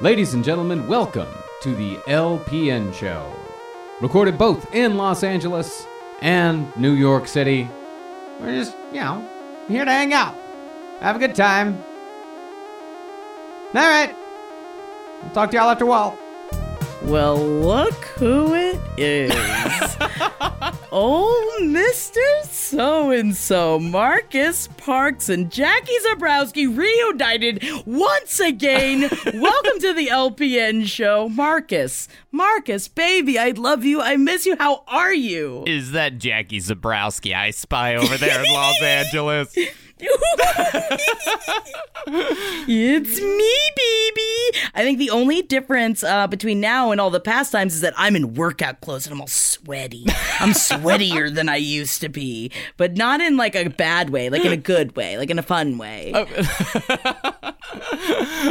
Ladies and gentlemen, welcome to the LPN Show. Recorded both in Los Angeles and New York City. We're just, you know, here to hang out, have a good time. All right. I'll talk to y'all after a while. Well, look who it is. oh, Mr. So and so, Marcus Parks and Jackie Zebrowski reunited once again. Welcome to the LPN show. Marcus, Marcus, baby, I love you. I miss you. How are you? Is that Jackie Zebrowski I spy over there in Los Angeles? it's me. I think the only difference uh, between now and all the past times is that I'm in workout clothes and I'm all sweaty. I'm sweatier than I used to be, but not in like a bad way, like in a good way, like in a fun way.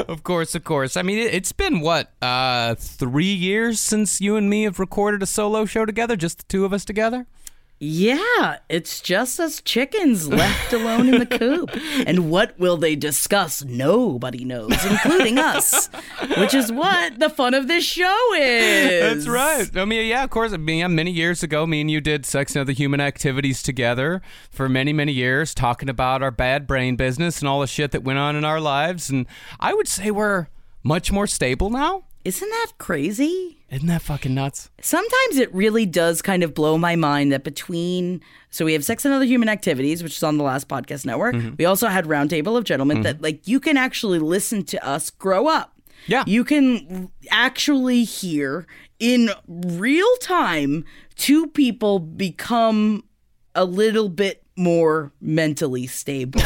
of course, of course. I mean, it, has been what uh, three years since you and me have recorded a solo show together, just the two of us together. Yeah, it's just us chickens left alone in the coop. And what will they discuss? Nobody knows, including us, which is what the fun of this show is. That's right. I mean, yeah, of course. I mean, many years ago, me and you did Sex and Other Human Activities together for many, many years, talking about our bad brain business and all the shit that went on in our lives. And I would say we're much more stable now. Isn't that crazy? Isn't that fucking nuts? Sometimes it really does kind of blow my mind that between so we have Sex and Other Human Activities, which is on the last podcast network. Mm-hmm. We also had Roundtable of Gentlemen mm-hmm. that like you can actually listen to us grow up. Yeah. You can actually hear in real time two people become a little bit more mentally stable.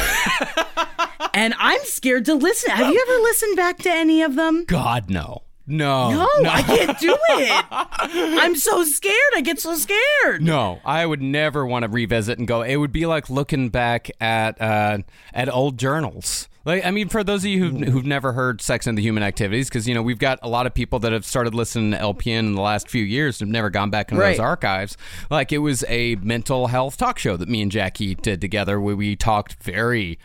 and I'm scared to listen. Have you ever listened back to any of them? God, no. No, no, no, I can't do it. I'm so scared. I get so scared. No, I would never want to revisit and go. It would be like looking back at uh, at old journals. Like, I mean, for those of you who've, who've never heard Sex and the Human Activities, because, you know, we've got a lot of people that have started listening to LPN in the last few years and have never gone back into right. those archives. Like, it was a mental health talk show that me and Jackie did together where we talked very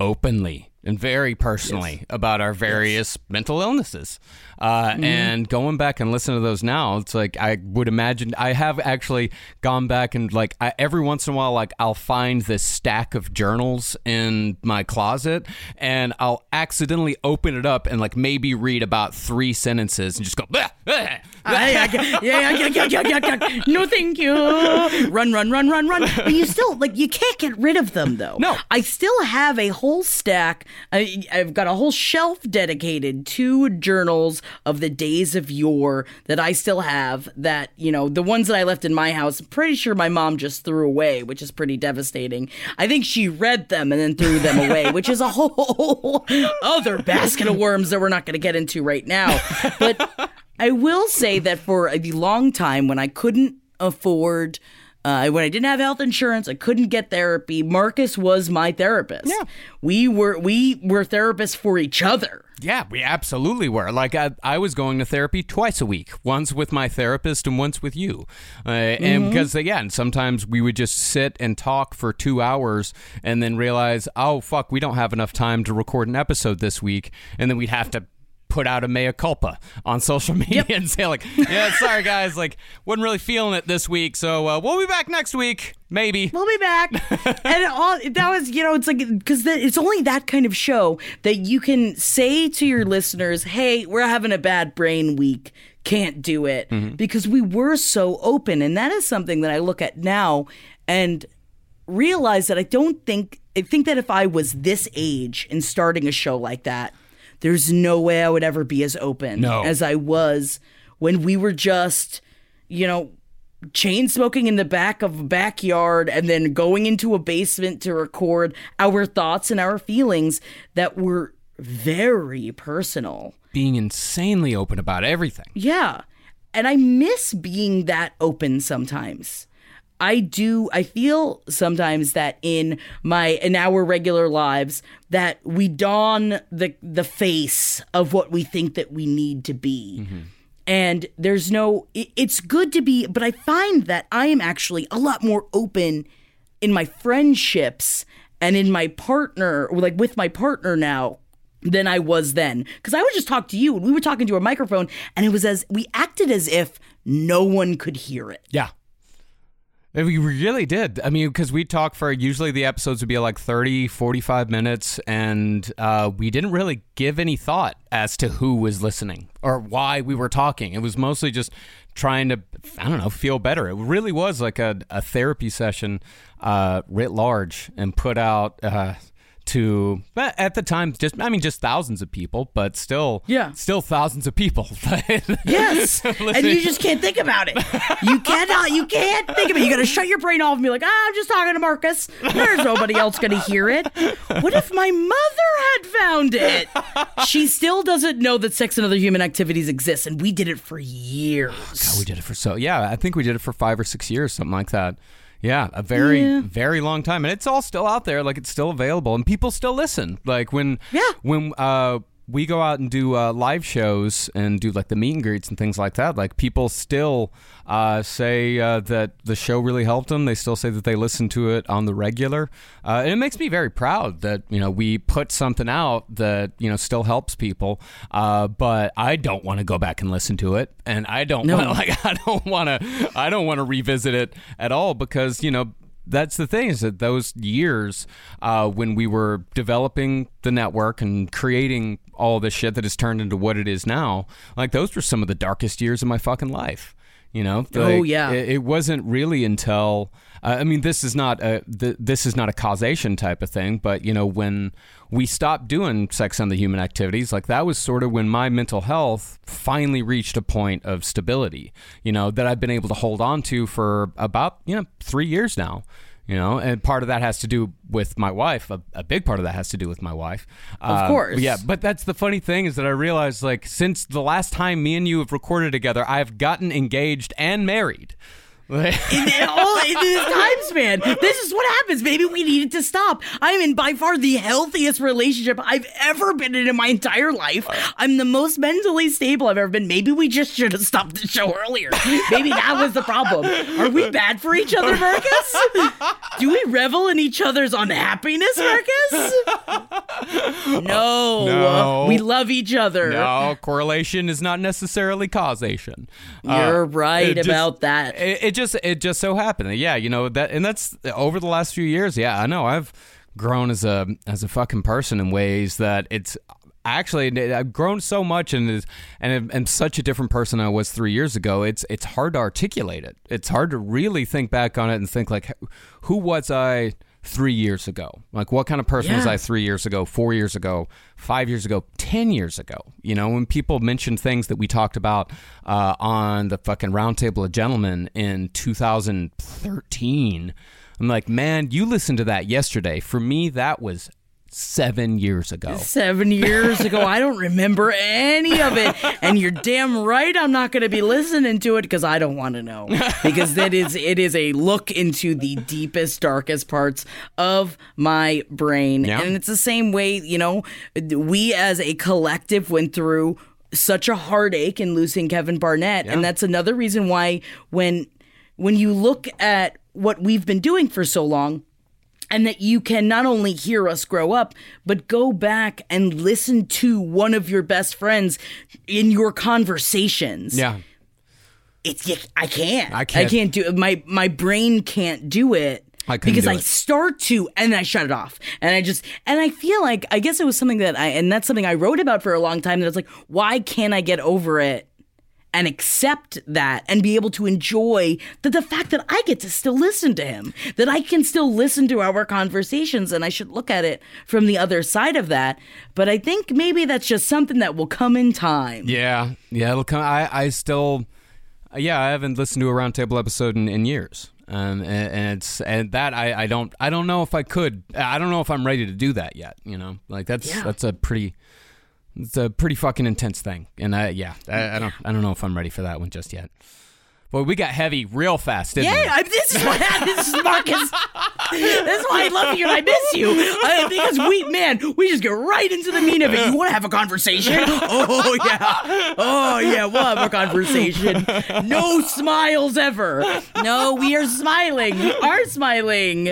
openly and very personally yes. about our various yes. mental illnesses. Uh, mm-hmm. And going back and listening to those now, it's like I would imagine I have actually gone back and like I, every once in a while, like I'll find this stack of journals in my closet and I'll accidentally open it up and like maybe read about three sentences and just go, bah, bah, no, thank you. Run, run, run, run, run. But you still like you can't get rid of them though. No, I still have a whole stack. I, I've got a whole shelf dedicated to journals of the days of yore that I still have. That you know, the ones that I left in my house. I'm pretty sure my mom just threw away, which is pretty devastating. I think she read them and then threw them away, which is a whole other basket of worms that we're not going to get into right now. But I will say that for a long time, when I couldn't afford, uh, when I didn't have health insurance, I couldn't get therapy. Marcus was my therapist. Yeah, we were we were therapists for each other. Yeah, we absolutely were. Like I, I was going to therapy twice a week, once with my therapist and once with you. Uh, mm-hmm. And because again, sometimes we would just sit and talk for two hours and then realize, oh fuck, we don't have enough time to record an episode this week, and then we'd have to put out a mea culpa on social media and say like, yeah, sorry guys, like wasn't really feeling it this week, so uh, we'll be back next week, maybe. We'll be back. and all that was, you know, it's like because it's only that kind of show that you can say to your listeners, "Hey, we're having a bad brain week." Can't do it because we were so open. And that is something that I look at now and realize that I don't think, I think that if I was this age and starting a show like that, there's no way I would ever be as open No. as I was when we were just, you know, chain smoking in the back of a backyard and then going into a basement to record our thoughts and our feelings that were very personal. Being insanely open about everything. Yeah. And I miss being that open sometimes. I do I feel sometimes that in my in our regular lives that we don the the face of what we think that we need to be. Mm-hmm. And there's no it, it's good to be but I find that I am actually a lot more open in my friendships and in my partner like with my partner now than I was then. Because I would just talk to you and we were talking to a microphone and it was as we acted as if no one could hear it. Yeah. We really did. I mean, because we talk for usually the episodes would be like 30, 45 minutes, and uh, we didn't really give any thought as to who was listening or why we were talking. It was mostly just trying to, I don't know, feel better. It really was like a, a therapy session uh, writ large and put out. Uh, to but at the time just I mean just thousands of people but still Yeah. still thousands of people Yes. and you just can't think about it. You cannot, you can't think of it. You gotta shut your brain off and be like, ah, I'm just talking to Marcus. There's nobody else gonna hear it. What if my mother had found it? She still doesn't know that sex and other human activities exist, and we did it for years. God, we did it for so yeah. I think we did it for five or six years, something like that. Yeah, a very very long time, and it's all still out there. Like it's still available, and people still listen. Like when Yeah. when uh, we go out and do uh, live shows and do like the meet and greets and things like that. Like people still uh, say uh, that the show really helped them. They still say that they listen to it on the regular, uh, and it makes me very proud that you know we put something out that you know still helps people. Uh, but I don't want to go back and listen to it, and I don't No. wanna, like I don't want to I don't want to revisit it at all because you know that's the thing is that those years uh, when we were developing the network and creating all this shit that has turned into what it is now, like those were some of the darkest years of my fucking life. You know, Oh, yeah. It, it wasn't really until uh, I mean, this is not a th- this is not a causation type of thing, but you know, when we stopped doing sex on the human activities, like that was sort of when my mental health finally reached a point of stability. You know, that I've been able to hold on to for about you know three years now. You know, and part of that has to do with my wife. A, a big part of that has to do with my wife. Of um, course. yeah. But that's the funny thing is that I realized, like, since the last time me and you have recorded together, I've gotten engaged and married. In, in all in this time span. This is what happens. Maybe we needed to stop. I'm in by far the healthiest relationship I've ever been in in my entire life. I'm the most mentally stable I've ever been. Maybe we just should have stopped the show earlier. Maybe that was the problem. Are we bad for each other, Marcus? Do we revel in each other's unhappiness, Marcus? No. No. We love each other. No, correlation is not necessarily causation. You're Uh, right just- about that. It, it just it just so happened. Yeah, you know that, and that's over the last few years. Yeah, I know I've grown as a as a fucking person in ways that it's actually I've grown so much and is and am- such a different person I was three years ago. It's it's hard to articulate it. It's hard to really think back on it and think like, who was I? Three years ago, like what kind of person was I three years ago, four years ago, five years ago, ten years ago? You know, when people mention things that we talked about uh, on the fucking Roundtable of Gentlemen in 2013, I'm like, man, you listened to that yesterday. For me, that was seven years ago. Seven years ago, I don't remember any of it. And you're damn right, I'm not going to be listening to it because I don't want to know. Because that is it is a look into the deepest, darkest parts of my brain, Yeah. and it's the same way. You know, we as a collective went through such a heartache in losing Kevin Barnett, and that's another reason why when when you look at what we've been doing for so long and that you can not only hear us grow up, but go back and listen to one of your best friends in your conversations. Yeah. It's I can't. I can't. I can't do it. My my brain can't do it. I because I it. start to and then I shut it off. And I just and I feel like I guess it was something that I and that's something I wrote about for a long time that it's like, why can't I get over it? And accept that and be able to enjoy the, the fact that I get to still listen to him, that I can still listen to our conversations, and I should look at it from the other side of that. But I think maybe that's just something that will come in time. Yeah, yeah, it'll come. I, I still, yeah, I haven't listened to a roundtable episode in, in years, um, and, and it's and that I, I don't I don't know if I could. I don't know if I'm ready to do that yet. You know, like that's Yeah. that's a pretty. It's a pretty fucking intense thing, and I yeah, I, I don't I don't know if I'm ready for that one just yet. But we got heavy real fast, didn't we? Yeah, this is why this is Marcus. this is why I love you and I miss you. I, because we, man, we just get right into the meat of it. You want to have a conversation? Oh yeah, oh yeah, we'll have a conversation. No smiles ever. No, we are smiling. We are smiling.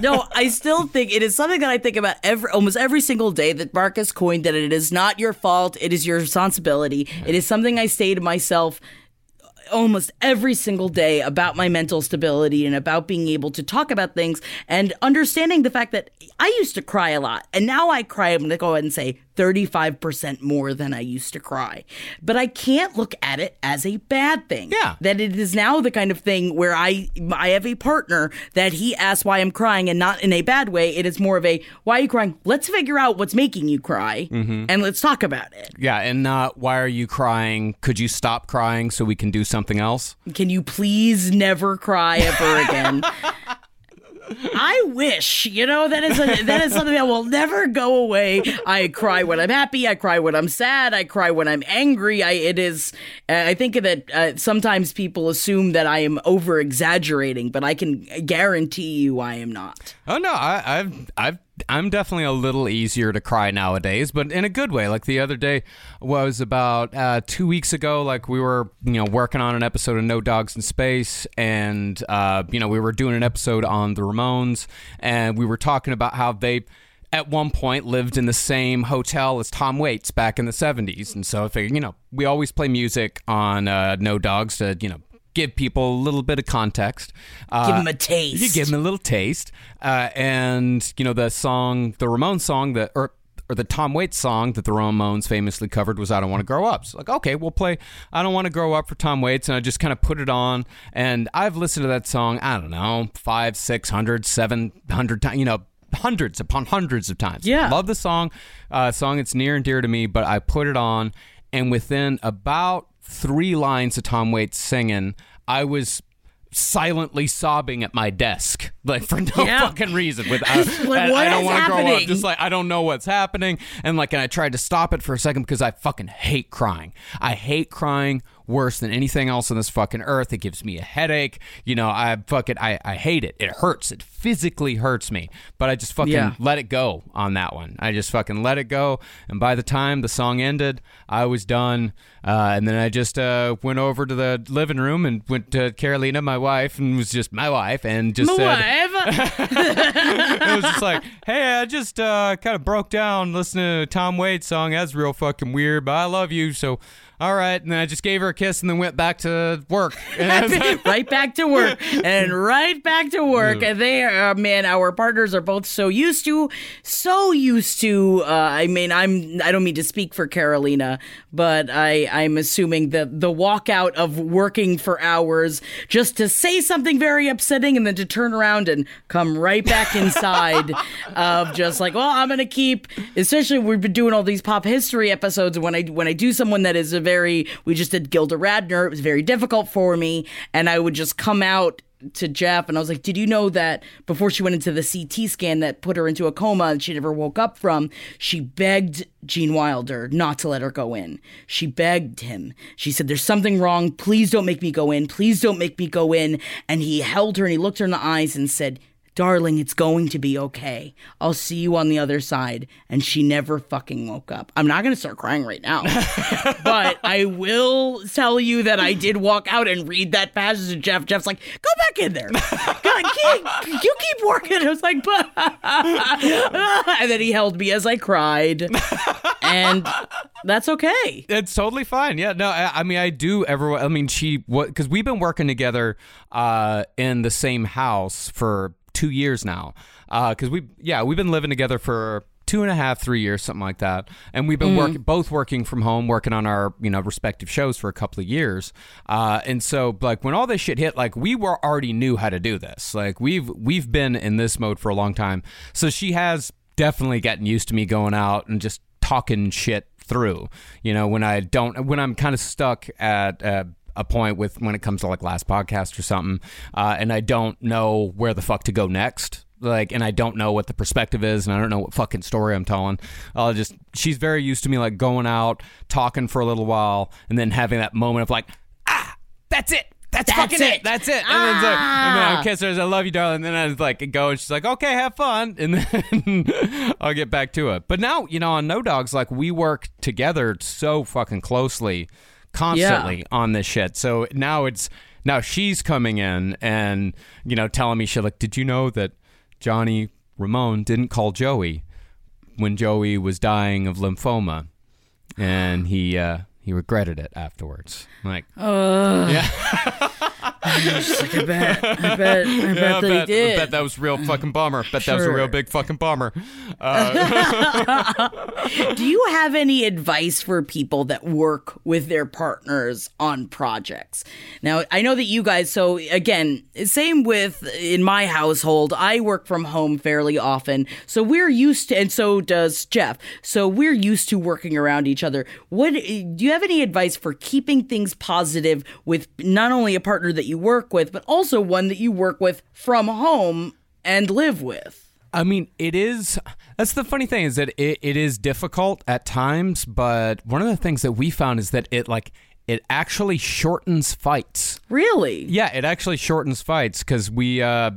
No, I still think it is something that I think about every almost every single day. That Marcus coined that it is not your fault. It is your responsibility. It is something I say to myself almost every single day about my mental stability and about being able to talk about things and understanding the fact that I used to cry a lot and now I cry I'm going to go ahead and say 35% more than I used to cry. But I can't look at it as a bad thing. Yeah. That it is now the kind of thing where I I have a partner that he asks why I'm crying and not in a bad way. It is more of a why are you crying? Let's figure out what's making you cry mm-hmm. and let's talk about it. Yeah, and not why are you crying? Could you stop crying so we can do something else? Can you please never cry ever again? I wish, you know, that is a, that is something that will never go away. I cry when I'm happy. I cry when I'm sad. I cry when I'm angry. I it is. I think that uh, sometimes people assume that I am over exaggerating, but I can guarantee you I am not. Oh no, I, I've I've I'm definitely a little easier to cry nowadays, but in a good way. Like the other day was about uh, two weeks ago. Like we were, you know, working on an episode of No Dogs in Space, and uh, you know, we were doing an episode on the Ramones, and we were talking about how they. At one point, lived in the same hotel as Tom Waits back in the '70s, and so I figured, you know, we always play music on uh, No Dogs to, you know, give people a little bit of context. Uh, them a taste. You give them a little taste, uh, and you know the song, the Ramones song that, or or the Tom Waits song that the Ramones famously covered was "I Don't Want to Grow Up." So like, okay, we'll play "I Don't Want to Grow Up" for Tom Waits, and I just kind of put it on, and I've listened to that song, I don't know, five, six hundred, seven hundred times, you know. Hundreds upon hundreds of times. Yeah. love the song. Uh, song it's near and dear to me. But I put it on, and within about three lines of Tom Waits singing, I was silently sobbing at my desk, like for no Yeah. fucking reason. With I, Like, I- what I don't wanna grow up. Just like I don't know what's happening, and like, and I tried to stop it for a second because I fucking hate crying. I hate crying worse than anything else on this fucking earth. It gives me a headache. You know, I fucking I, I hate it. It hurts. It physically hurts me. But I just fucking Yeah. let it go on that one. I just fucking let it go. And by the time the song ended, I was done. Uh, and then I just uh, went over to the living room and went to Carolina, my wife, and was just my wife, and just My said, it was just like, hey, I just uh, kind of broke down listening to Tom Waits song. That's real fucking weird, but I love you. So, all right. And then I just gave her a kiss and then went back to work. Like, right back to work and right back to work and they are man our partners are both so used to so used to uh, i mean i'm i don't mean to speak for carolina but i i'm assuming that the walkout of working for hours just to say something very upsetting and then to turn around and come right back inside of just like well i'm gonna keep especially we've been doing all these pop history episodes when i when i do someone that is a very we just did gilda radner it was very difficult for me and i would just come out to Jeff and I was like, "Did you know that before she went into the CT scan that put her into a coma and she never woke up from, she begged Gene Wilder not to let her go in. She begged him. She said, "There's something wrong. Please don't make me go in. Please don't make me go in." And he held her and he looked her in the eyes and said, darling, it's going to be okay. I'll see you on the other side. And she never fucking woke up. I'm not going to start crying right now, but I will tell you that I did walk out and read that passage to Jeff. Jeff's like, go back in there. God, keep, you keep working. I was like, but. and then he held me as I cried. And that's okay. It's totally fine. Yeah, no, I, I mean, I do everyone. I mean, she what because we've been working together uh, in the same house for two years now. Because we, yeah, we've been living together for two and a half, three years, something like that. And we've been Mm. working both working from home, working on our you know respective shows for a couple of years. Uh, and so like when all this shit hit, like we were already knew how to do this. Like we've we've been in this mode for a long time. So she has definitely gotten used to me going out and just talking shit through. You know when I don't when I'm kind of stuck at. Uh, a point with when it comes to like last podcast or something, uh, and I don't know where the fuck to go next. Like, and I don't know what the perspective is, and I don't know what fucking story I'm telling. I'll just, she's very used to me like going out, talking for a little while, and then having that moment of like, ah, that's it. That's, That's fucking it. it. That's it. And, then, like, and then Ah. I kiss her, I love you, darling. And then I was like, go, and she's like, okay, have fun. And then I'll get back to it. But now, you know, on No Dogs, like we work together so fucking closely, constantly on this shit. So now it's now she's coming in and you know telling me shit like, did you know that Johnny Ramone didn't call Joey when Joey was dying of lymphoma, and he uh, he regretted it afterwards. I'm like, Just like, I bet, I bet, I bet yeah, I that he bet, I did. bet that was a real fucking bummer. Bet that was a real big fucking bummer. Uh, do you have any advice for people that work with their partners on projects? Now, I know that you guys, so again, same with in my household, I work from home fairly often. So we're used to, and so does Jeff. So we're used to working around each other. What do you have any advice for keeping things positive with not only a partner that you work with, but also one that you work with from home and live with? I mean, it is. That's the funny thing is that it, it is difficult at times, but one of the things that we found is that it like it actually shortens fights. Really? Yeah, it actually shortens fights because we uh,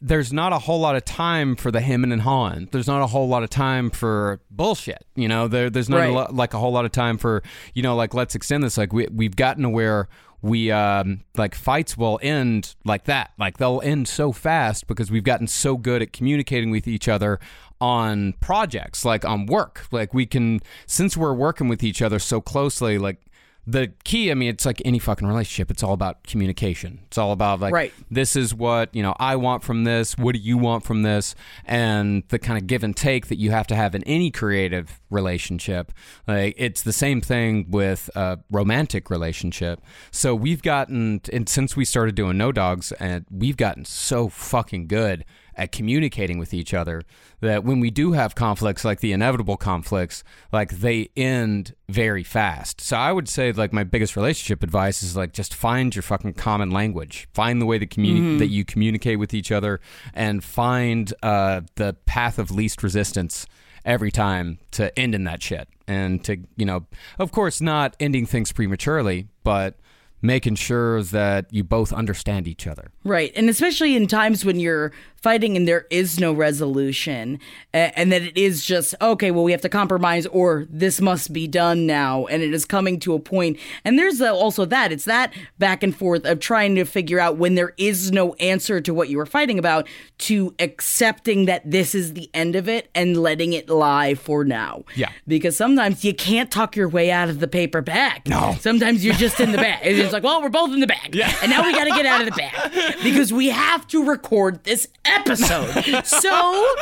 there's not a whole lot of time for the hemming and hawing. There's not a whole lot of time for bullshit. You know, there there's not a lo- like a whole lot of time for you know like let's extend this. Like we we've gotten to where we um like fights will end like that. Like they'll end so fast because we've gotten so good at communicating with each other on projects, like on work. Like we can since we're working with each other so closely, like the key, I mean, it's like any fucking relationship. It's all about communication. It's all about like, Right. this is what you know I want from this. What do you want from this? And the kind of give and take that you have to have in any creative relationship. Like it's the same thing with a romantic relationship. So we've gotten, and since we started doing No Dogs, and we've gotten so fucking good at communicating with each other that when we do have conflicts like the inevitable conflicts like they end very fast. So i would say like my biggest relationship advice is like just find your fucking common language. Find the way that communi- that you communicate with each other and find uh, the path of least resistance every time to end in that shit. And to you know of course not ending things prematurely but making sure that you both understand each other Right. And especially in times when you're fighting and there is no resolution, and that it is just, okay, well, we have to compromise or this must be done now. And it is coming to a point. And there's also that it's that back and forth of trying to figure out when there is no answer to what you were fighting about to accepting that this is the end of it and letting it lie for now. Yeah. Because sometimes you can't talk your way out of the paper bag. No. Sometimes you're just in the bag. It's just like, well, we're both in the bag. Yeah. And now we got to get out of the bag because we have to record this episode. so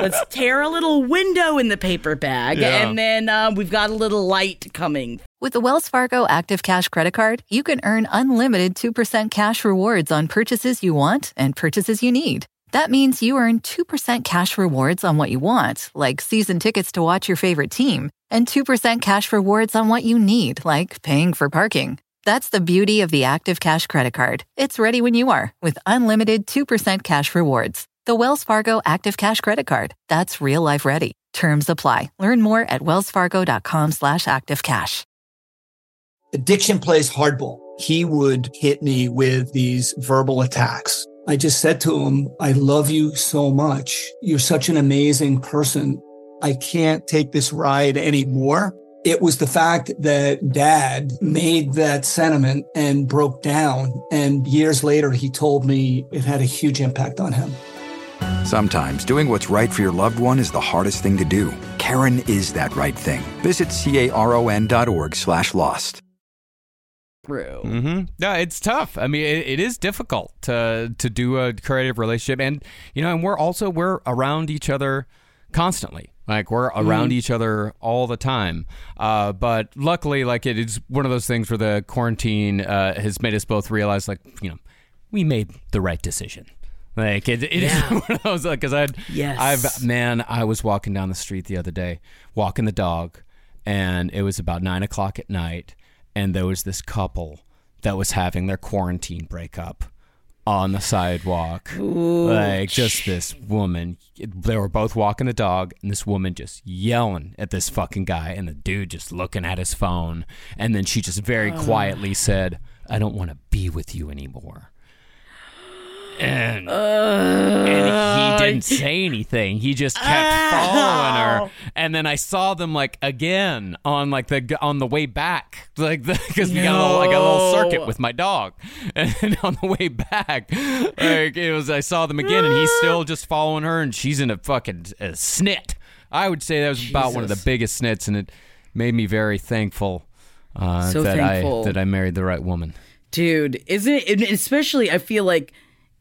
let's tear a little window in the paper bag Yeah. and then uh, we've got a little light coming. With the Wells Fargo Active Cash Credit Card, you can earn unlimited 2% cash rewards on purchases you want and purchases you need. That means you earn 2% cash rewards on what you want, like season tickets to watch your favorite team, and 2% cash rewards on what you need, like paying for parking. That's the beauty of the Active Cash Credit Card. It's ready when you are with unlimited 2% cash rewards. The Wells Fargo Active Cash Credit Card. That's real life ready. Terms apply. Learn more at wellsfargo.com slash activecash. addiction plays hardball. He would hit me with these verbal attacks. I just said to him, I love you so much. You're such an amazing person. I can't take this ride anymore. It was the fact that dad made that sentiment and broke down. And years later, he told me it had a huge impact on him. Sometimes doing what's right for your loved one is the hardest thing to do. Caron is that right thing. Visit caron dot org slash lost. True. Mm-hmm. Yeah, it's tough. I mean, it, it is difficult to to do a creative relationship, and you know, and we're also we're around each other constantly. Like we're around each other all the time. Uh, but luckily, like it is one of those things where the quarantine uh, has made us both realize, like you know, we made the right decision. Like it, it is Yeah. one of those because I'd Yes. I've man I was walking down the street the other day walking the dog and it was about nine o'clock at night and there was this couple that was having their quarantine breakup on the sidewalk. Like just this woman. They were both walking the dog and this woman just yelling at this fucking guy and the dude just looking at his phone. And then she just very quietly said i don't want to be with you anymore and and he didn't say anything. He just kept following her. And then I saw them like again on like the on the way back, like because we got a little, like a little circuit with my dog. And on the way back, like it was, I saw them again, and he's still just following her, and she's in a fucking a snit. I would say that was about one of the biggest snits, and it made me very thankful. Uh, So that thankful. I that I married the right woman. Dude, isn't it? Especially, I feel like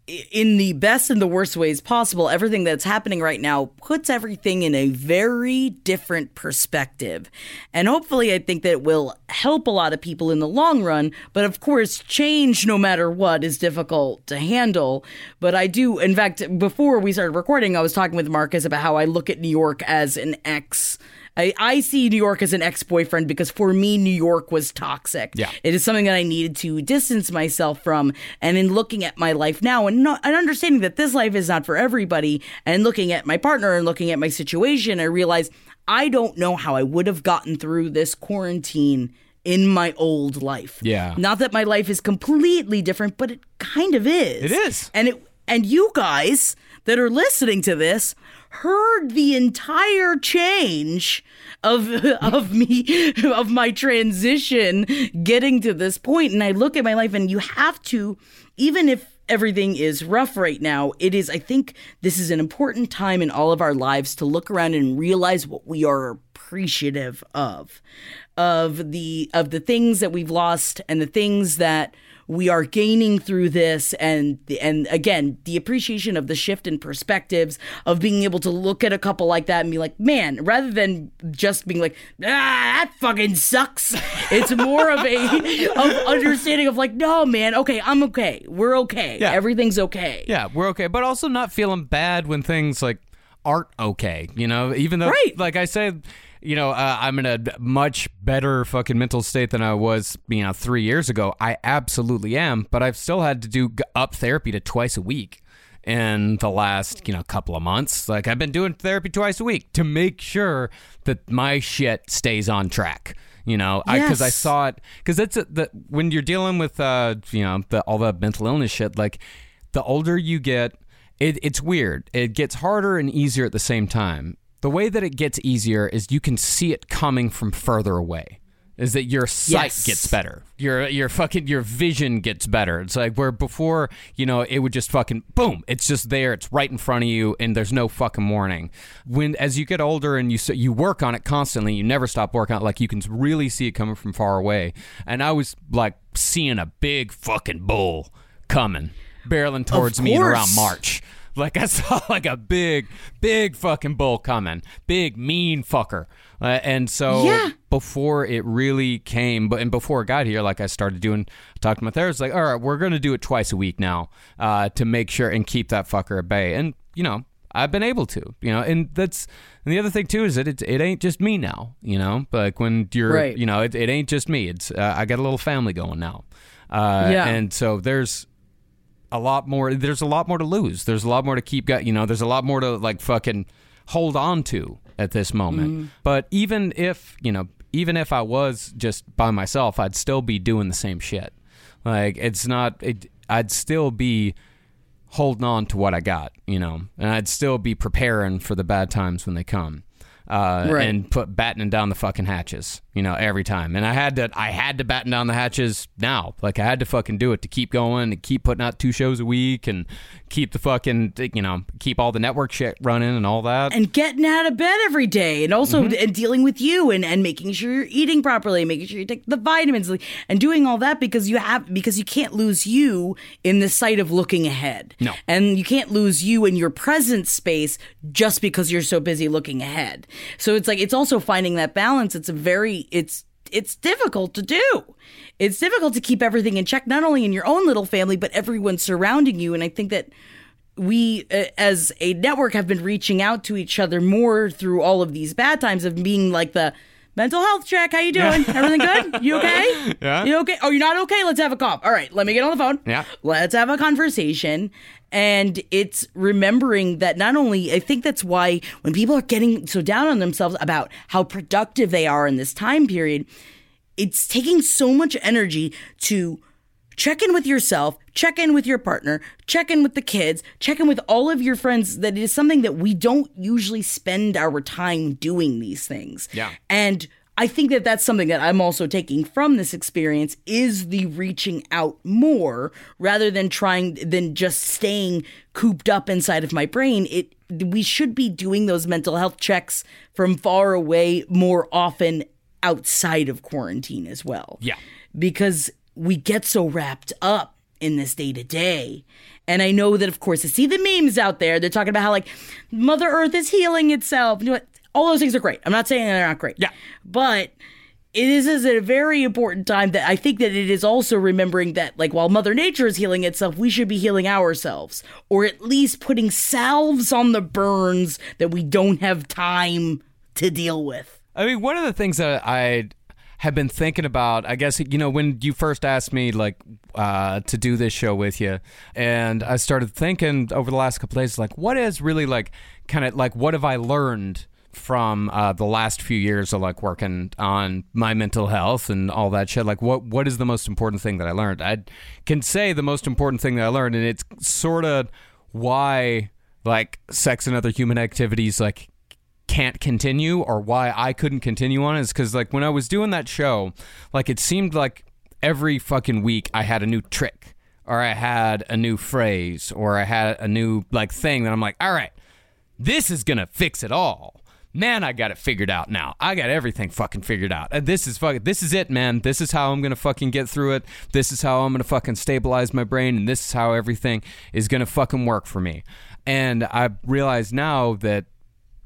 in the best and the worst ways possible, everything that's happening right now puts everything in a very different perspective. And hopefully, I think that it will help a lot of people in the long run. But of course, change, no matter what, is difficult to handle. But I do, in fact, before we started recording, I was talking with Marcus about how I look at New York as an ex. I, I see New York as an ex boyfriend because for me, New York was toxic. Yeah. It is something that I needed to distance myself from. And in looking at my life now and, not, and understanding that this life is not for everybody, and looking at my partner and looking at my situation, I realized I don't know how I would have gotten through this quarantine in my old life. Yeah. Not that my life is completely different, but it kind of is. It is. And it and you guys that are listening to this heard the entire change of of me of my transition getting to this point and I look at my life and you have to even if everything is rough right now it is I think this is an important time in all of our lives to look around and realize what we are appreciative of of the of the things that we've lost and the things that we are gaining through this and and again the appreciation of the shift in perspectives of being able to look at a couple like that and be like man rather than just being like ah that fucking sucks it's more of a of understanding of like no man okay i'm okay we're okay Yeah. everything's okay Yeah, we're okay, but also not feeling bad when things like aren't okay. You know, even though, Right. like I said, you know, uh, I'm in a much better fucking mental state than I was, you know, three years ago. I absolutely am, but I've still had to do up therapy to twice a week in the last, you know, couple of months. Like I've been doing therapy twice a week to make sure that my shit stays on track. You know, because I Yes. saw it because that's a, the when you're dealing with uh you know the, all the mental illness shit. Like the older you get, it, it's weird. It gets harder and easier at the same time. The way that it gets easier is you can see it coming from further away. Is that your sight Yes. gets better? Your your fucking your vision gets better. It's like where before you know it would just fucking boom. It's just there. It's right in front of you, and there's no fucking warning. When as you get older and you you work on it constantly, you never stop working on it. Like you can really see it coming from far away. And I was like seeing a big fucking bull coming, barreling towards me around. March. Like I saw like a big, big fucking bull coming, big mean fucker, uh, and so Yeah. before it really came, but and before it got here, like I started doing, talked to my therapist, like, all right, we're gonna do it twice a week now, uh, to make sure and keep that fucker at bay, and you know. I've been able to, you know, and that's and the other thing too is that it it ain't just me now, you know. Like when you're, Right. you know, it, it ain't just me. It's uh, I got a little family going now, uh, Yeah. and so there's a lot more there's a lot more to lose there's a lot more to keep got you know there's a lot more to like fucking hold on to at this moment but even if you know even if i was just by myself i'd still be doing the same shit like it's not it, i'd still be holding on to what I got, you know, and I'd still be preparing for the bad times when they come. Uh, Right. and put battening down the fucking hatches, you know, every time. And I had to, I had to batten down the hatches now. Like I had to fucking do it to keep going, and keep putting out two shows a week, and keep the fucking, you know, keep all the network shit running and all that. and getting out of bed every day and also Mm-hmm. and dealing with you and, and making sure you're eating properly making sure you take the vitamins and doing all that because you have because you can't lose you in the sight of looking ahead No. and you can't lose you in your present space just because you're so busy looking ahead so it's like it's also finding that balance it's a very it's it's difficult to do. It's difficult to keep everything in check not only in your own little family but everyone surrounding you. And i think that we uh, as a network have been reaching out to each other more through all of these bad times of being like the mental health check how you doing? Everything good? You okay? Yeah. you okay? Oh you're not okay? Let's have a call. All right let me get on the phone. Yeah. let's have a conversation and it's remembering that not only i think that's why when people are getting so down on themselves about how productive they are in this time period it's taking so much energy to check in with yourself, check in with your partner, check in with the kids, check in with all of your friends. that it is something that we don't usually spend our time doing these things. Yeah. And I think that that's something that I'm also taking from this experience is the reaching out more rather than trying than just staying cooped up inside of my brain. It we should be doing those mental health checks from far away more often outside of quarantine as well Yeah. because we get so wrapped up in this day to day. And I know that, of course, I see the memes out there. They're talking about how, like, Mother Earth is healing itself. You know what? All those things are great. I'm not saying they're not great. Yeah. But it is, is a very important time that I think that it is also remembering that, like, while Mother Nature is healing itself, we should be healing ourselves, or at least putting salves on the burns that we don't have time to deal with. I mean, one of the things that I have been thinking about, I guess, you know, when you first asked me, like, uh, to do this show with you, and I started thinking over the last couple days, like, what is really, like, kind of, like, what have I learned from uh, the last few years of, like, working on my mental health and all that shit? Like, what what is the most important thing that I learned? I can say the most important thing that I learned, and it's sort of why, like, sex and other human activities, like, can't continue or why I couldn't continue on is because like when I was doing that show, like it seemed like every fucking week I had a new trick or I had a new phrase or I had a new like thing that I'm like, all right, this is gonna fix it all. Man, I got it figured out now. I got everything fucking figured out. And this is fucking this is it, man. This is how I'm gonna fucking get through it. This is how I'm gonna fucking stabilize my brain, and this is how everything is gonna fucking work for me. And I realize now that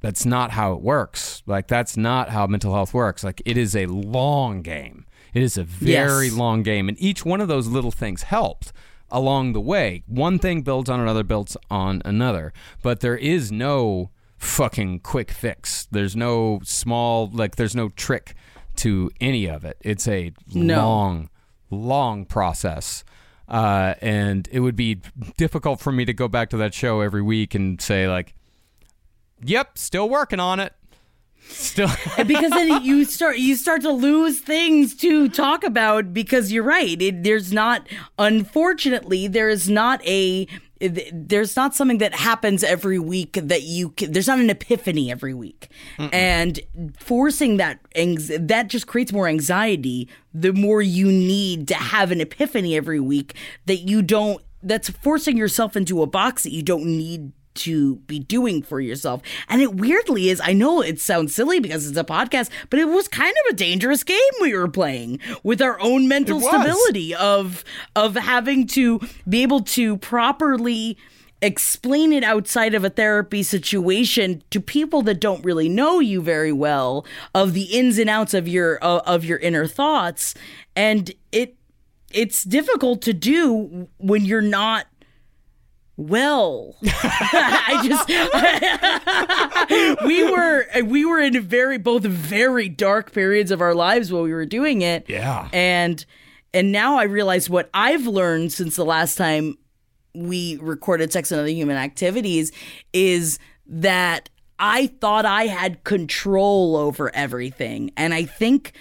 that's not how it works. Like that's not how mental health works. Like it is a long game. It is a very Yes. long game, and each one of those little things helped along the way. One thing builds on another, builds on another. But there is no fucking quick fix. There's no small like. There's no trick to any of it. It's a No. long, long process. Uh, and it would be difficult for me to go back to that show every week and say like, Yep, still working on it. Still, because then you start you start to lose things to talk about because you're right it, there's not unfortunately there is not a there's not something that happens every week that you can, there's not an epiphany every week. And forcing that that just creates more anxiety the more you need to have an epiphany every week that you don't that's forcing yourself into a box that you don't need to be doing for yourself. And it weirdly is, I know it sounds silly because it's a podcast, but it was kind of a dangerous game we were playing with our own mental stability of of having to be able to properly explain it outside of a therapy situation to people that don't really know you very well of the ins and outs of your uh, of your inner thoughts and it it's difficult to do when you're not well i just we were we were in very both very dark periods of our lives while we were doing it Yeah. and and now i realize what i've learned since the last time we recorded sex and other human activities is that i thought i had control over everything and i think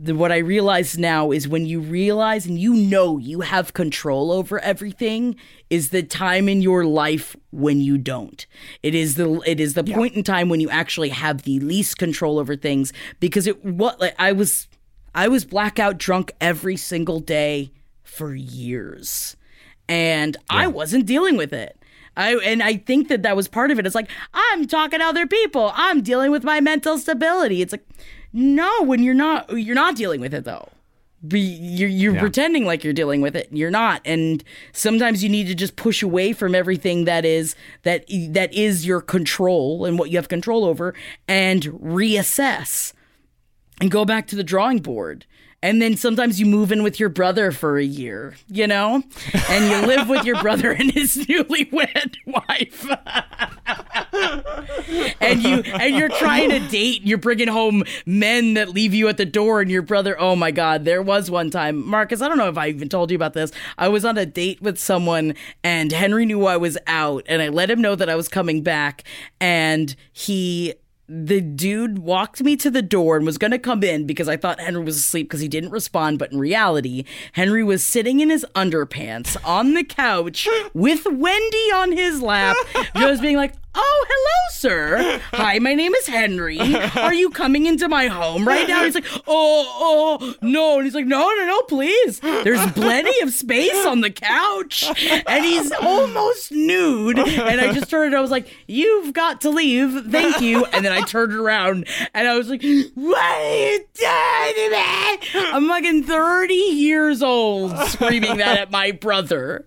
the, what I realize now is when you realize and you know you have control over everything is the time in your life when you don't. It is the it is the point in time when you actually have the least control over things because it what like I was I was blackout drunk every single day for years and I wasn't dealing with it. I and I think that that was part of it. It's like I'm talking to other people. I'm dealing with my mental stability. It's like no, when you're not you're not dealing with it though. Be, you're you're Yeah. pretending like you're dealing with it. You're not, and sometimes you need to just push away from everything that is that that is your control and what you have control over, and reassess and go back to the drawing board. And then sometimes you move in with your brother for a year, you know, and you live with your brother and his newlywed wife. and you and you're trying to date, you're bringing home men that leave you at the door, and your brother. Oh my God, there was one time, Marcus. I don't know if I even told you about this. I was on a date with someone, and Henry knew I was out, and I let him know that I was coming back, and he the dude walked me to the door and was going to come in because I thought Henry was asleep because he didn't respond. But in reality, Henry was sitting in his underpants on the couch with Wendy on his lap, just being like, Oh, hello, sir. Hi, my name is Henry. Are you coming into my home right now? He's like, Oh, oh, no. And he's like, No, no, no, please. There's plenty of space on the couch. And he's almost nude. And I just turned, I was like, You've got to leave. Thank you. And then I turned around and I was like, What are you doing? I'm fucking 30 years old screaming that at my brother.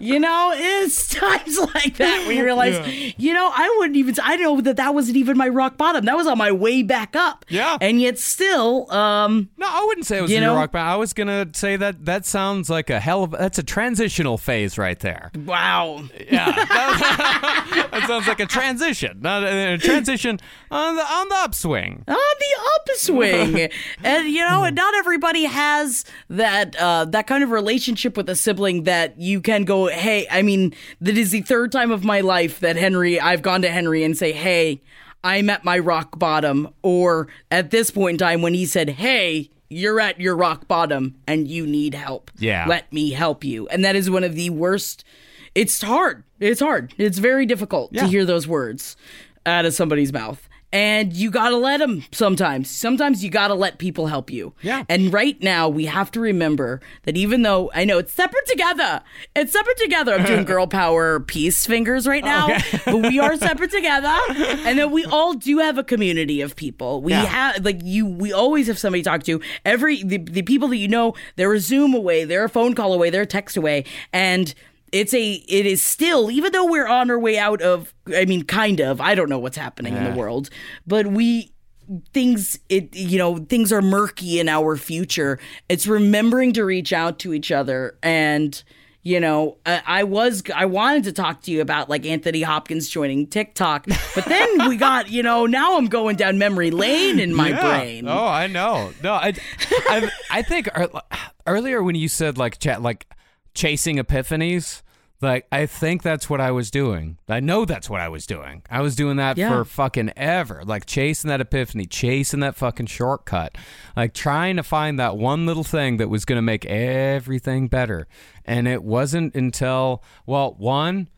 You know, it's times like that where you realize, you know, I wouldn't even, I know that that wasn't even my rock bottom. That was on my way back up. Yeah. And yet still, um, No, I wouldn't say it was You your know- rock bottom. I was gonna say that that sounds like a hell of that's a transitional phase right there. wow. Yeah, sounds like a transition, not a, a transition on the on the upswing. on the upswing and you know and not everybody has that uh that kind of relationship with a sibling that you can go hey i mean that is the third time of my life that henry i've gone to henry and say hey i'm at my rock bottom or at this point in time when he said hey you're at your rock bottom and you need help Yeah. let me help you and that is one of the worst it's hard. It's hard. It's very difficult to hear those words out of somebody's mouth. And you gotta let them sometimes. Sometimes you gotta let people help you. Yeah. and right now we have to remember that even though i know it's separate together. It's separate together. I'm doing girl power peace fingers right now but we are separate together. And that we all do have a community of people. We Yeah. have like you we always have somebody to talk to. Every the, the people that you know they're a zoom away they're a phone call away they're a text away. And it's a it is still even though we're on our way out of i mean kind of i don't know what's happening in the world but we things it you know things are murky in our future it's remembering to reach out to each other and you know I, I was i wanted to talk to you about like anthony hopkins joining tiktok but then we got you know now i'm going down memory lane in my Yeah. brain Oh, I know. No, I, I, I think ear- earlier when you said like chat, like chasing epiphanies, like I think that's what I was doing. I know that's what I was doing. I was doing that Yeah. for fucking ever, like chasing that epiphany, chasing that fucking shortcut, like trying to find that one little thing that was gonna make everything better. And it wasn't until well, one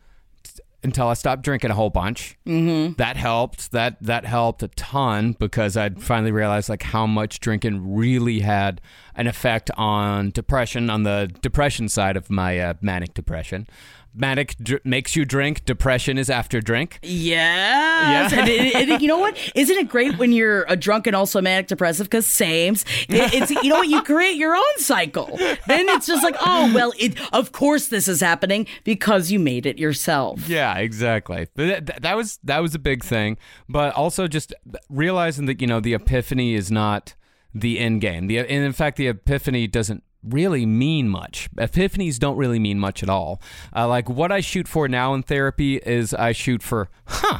until I stopped drinking a whole bunch. Mm-hmm. That helped. That that helped a ton because I finally realized like how much drinking really had an effect on depression on the depression side of my uh, manic depression. Manic dr- makes you drink. Depression is after drink. Yes. Yeah. And, it, it- you know what? Isn't it great when you're a drunk and also manic depressive? Because sames. It, it's you know what? You create your own cycle. Then it's just like, oh well, it. Of course, this is happening because you made it yourself. Yeah, exactly. That, that- that was that was a big thing. But also just realizing that you know the epiphany is not the end game. The and in fact the epiphany doesn't really mean much. Epiphanies don't really mean much at all. Uh, like what I shoot for now in therapy is I shoot for, huh,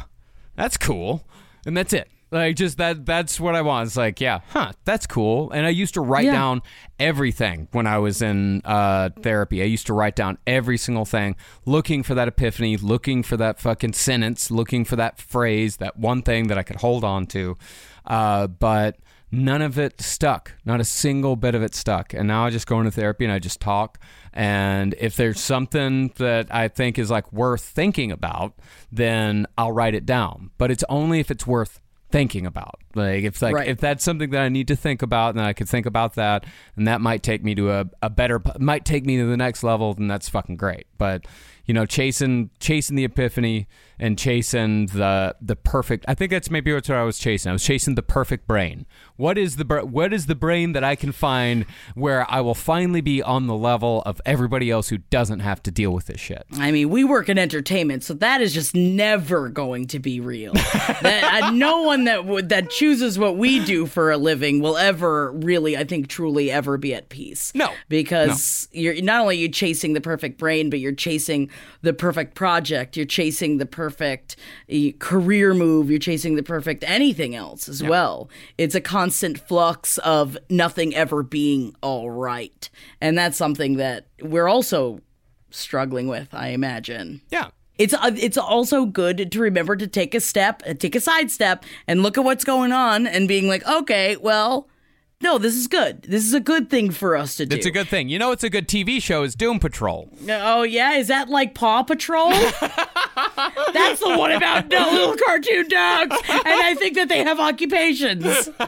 that's cool, and that's it. Like just that that's what I want. It's like, yeah, huh, that's cool. And I used to write Yeah. down everything when I was in uh, therapy. I used to write down every single thing, looking for that epiphany, looking for that fucking sentence, looking for that phrase, that one thing that I could hold on to. Uh, but none of it stuck. Not a single bit of it stuck. And now I just go into therapy and I just talk. And if there's something that I think is like worth thinking about, then I'll write it down. But it's only if it's worth thinking about. Like if like Right. if that's something that I need to think about, then I could think about that, and that might take me to a, a better might take me to the next level, then that's fucking great. But you know, chasing chasing the epiphany and chasing the the perfect. I think that's maybe what I was chasing. I was chasing the perfect brain. What is the what is the brain that I can find where I will finally be on the level of everybody else who doesn't have to deal with this shit? I mean, we work in entertainment, so that is just never going to be real. that, uh, no one that would that chooses what we do for a living will ever really, I think, truly ever be at peace. No. because you're not only you chasing the perfect brain, but you're chasing the perfect project. You're chasing the perfect uh, career move. You're chasing the perfect anything else as well. It's a constant flux of nothing ever being all right, and that's something that we're also struggling with, I imagine. Yeah. It's uh, it's also good to remember to take a step, take a side step, and look at what's going on, and being like, okay, well, no, this is good. This is a good thing for us to do. It's a good thing. You know, it's a good TV show is Doom Patrol. Oh yeah, is that like Paw Patrol? That's the one about no little cartoon dogs, and I think that they have occupations.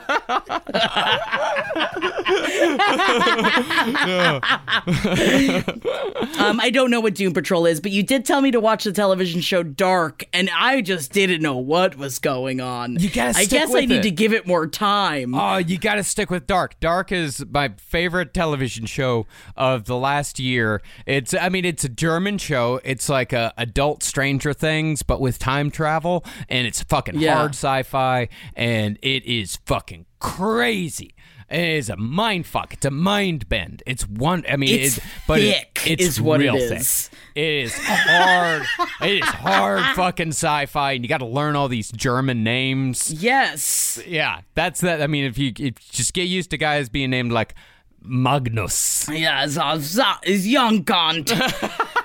um, I don't know what Doom Patrol is, but you did tell me to watch the television show Dark, and I just didn't know what was going on. You gotta I guess I need it. to give it more time. Oh, you got to stick with Dark. Dark is my favorite television show of the last year. It's, I mean, it's a German show. It's like a adult Stranger Things, but with time travel, and it's fucking Yeah. hard sci-fi, and it is fucking crazy. It is a mind fuck. It's a mind bend. It's one. I mean, It's it's, but it- thick it's is what it real is. thick. It is hard. it is hard fucking sci-fi, and you got to learn all these German names. yes. Yeah, that's that. I mean, if you if, just get used to guys being named like Magnus. Yeah, is young Kant.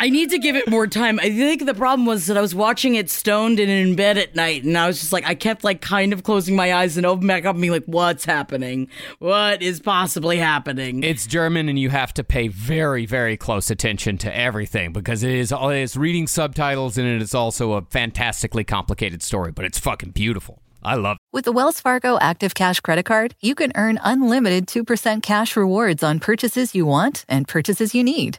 I need to give it more time. I think the problem was that I was watching it stoned and in bed at night, and I was just like, I kept like kind of closing my eyes and opening back up and being like, what's happening? What is possibly happening? It's German, and you have to pay very, very close attention to everything because it is all it's reading subtitles, and it is also a fantastically complicated story. But it's fucking beautiful. I love. it. With the Wells Fargo Active Cash Credit Card, you can earn unlimited 2% cash rewards on purchases you want and purchases you need.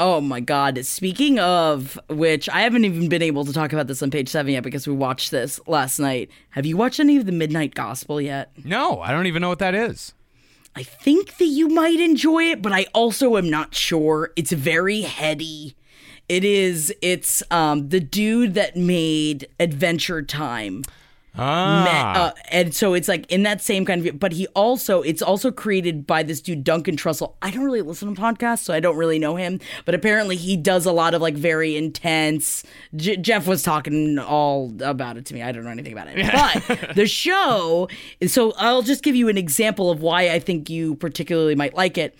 Oh my God. Speaking of which, I haven't even been able to talk about this on page seven yet because we watched this last night. Have you watched any of the Midnight Gospel yet? No, I don't even know what that is. I think that you might enjoy it, but I also am not sure. It's very heady. It is. It's um the dude that made Adventure Time. Ah, Me- uh, and so it's like in that same kind of but he also it's also created by this dude duncan trussell. I don't really listen to podcasts so i don't really know him but apparently he does a lot of like very intense J- jeff was talking all about it to me. I don't know anything about it. But the show so i'll just give you an example of why i think you particularly might like it.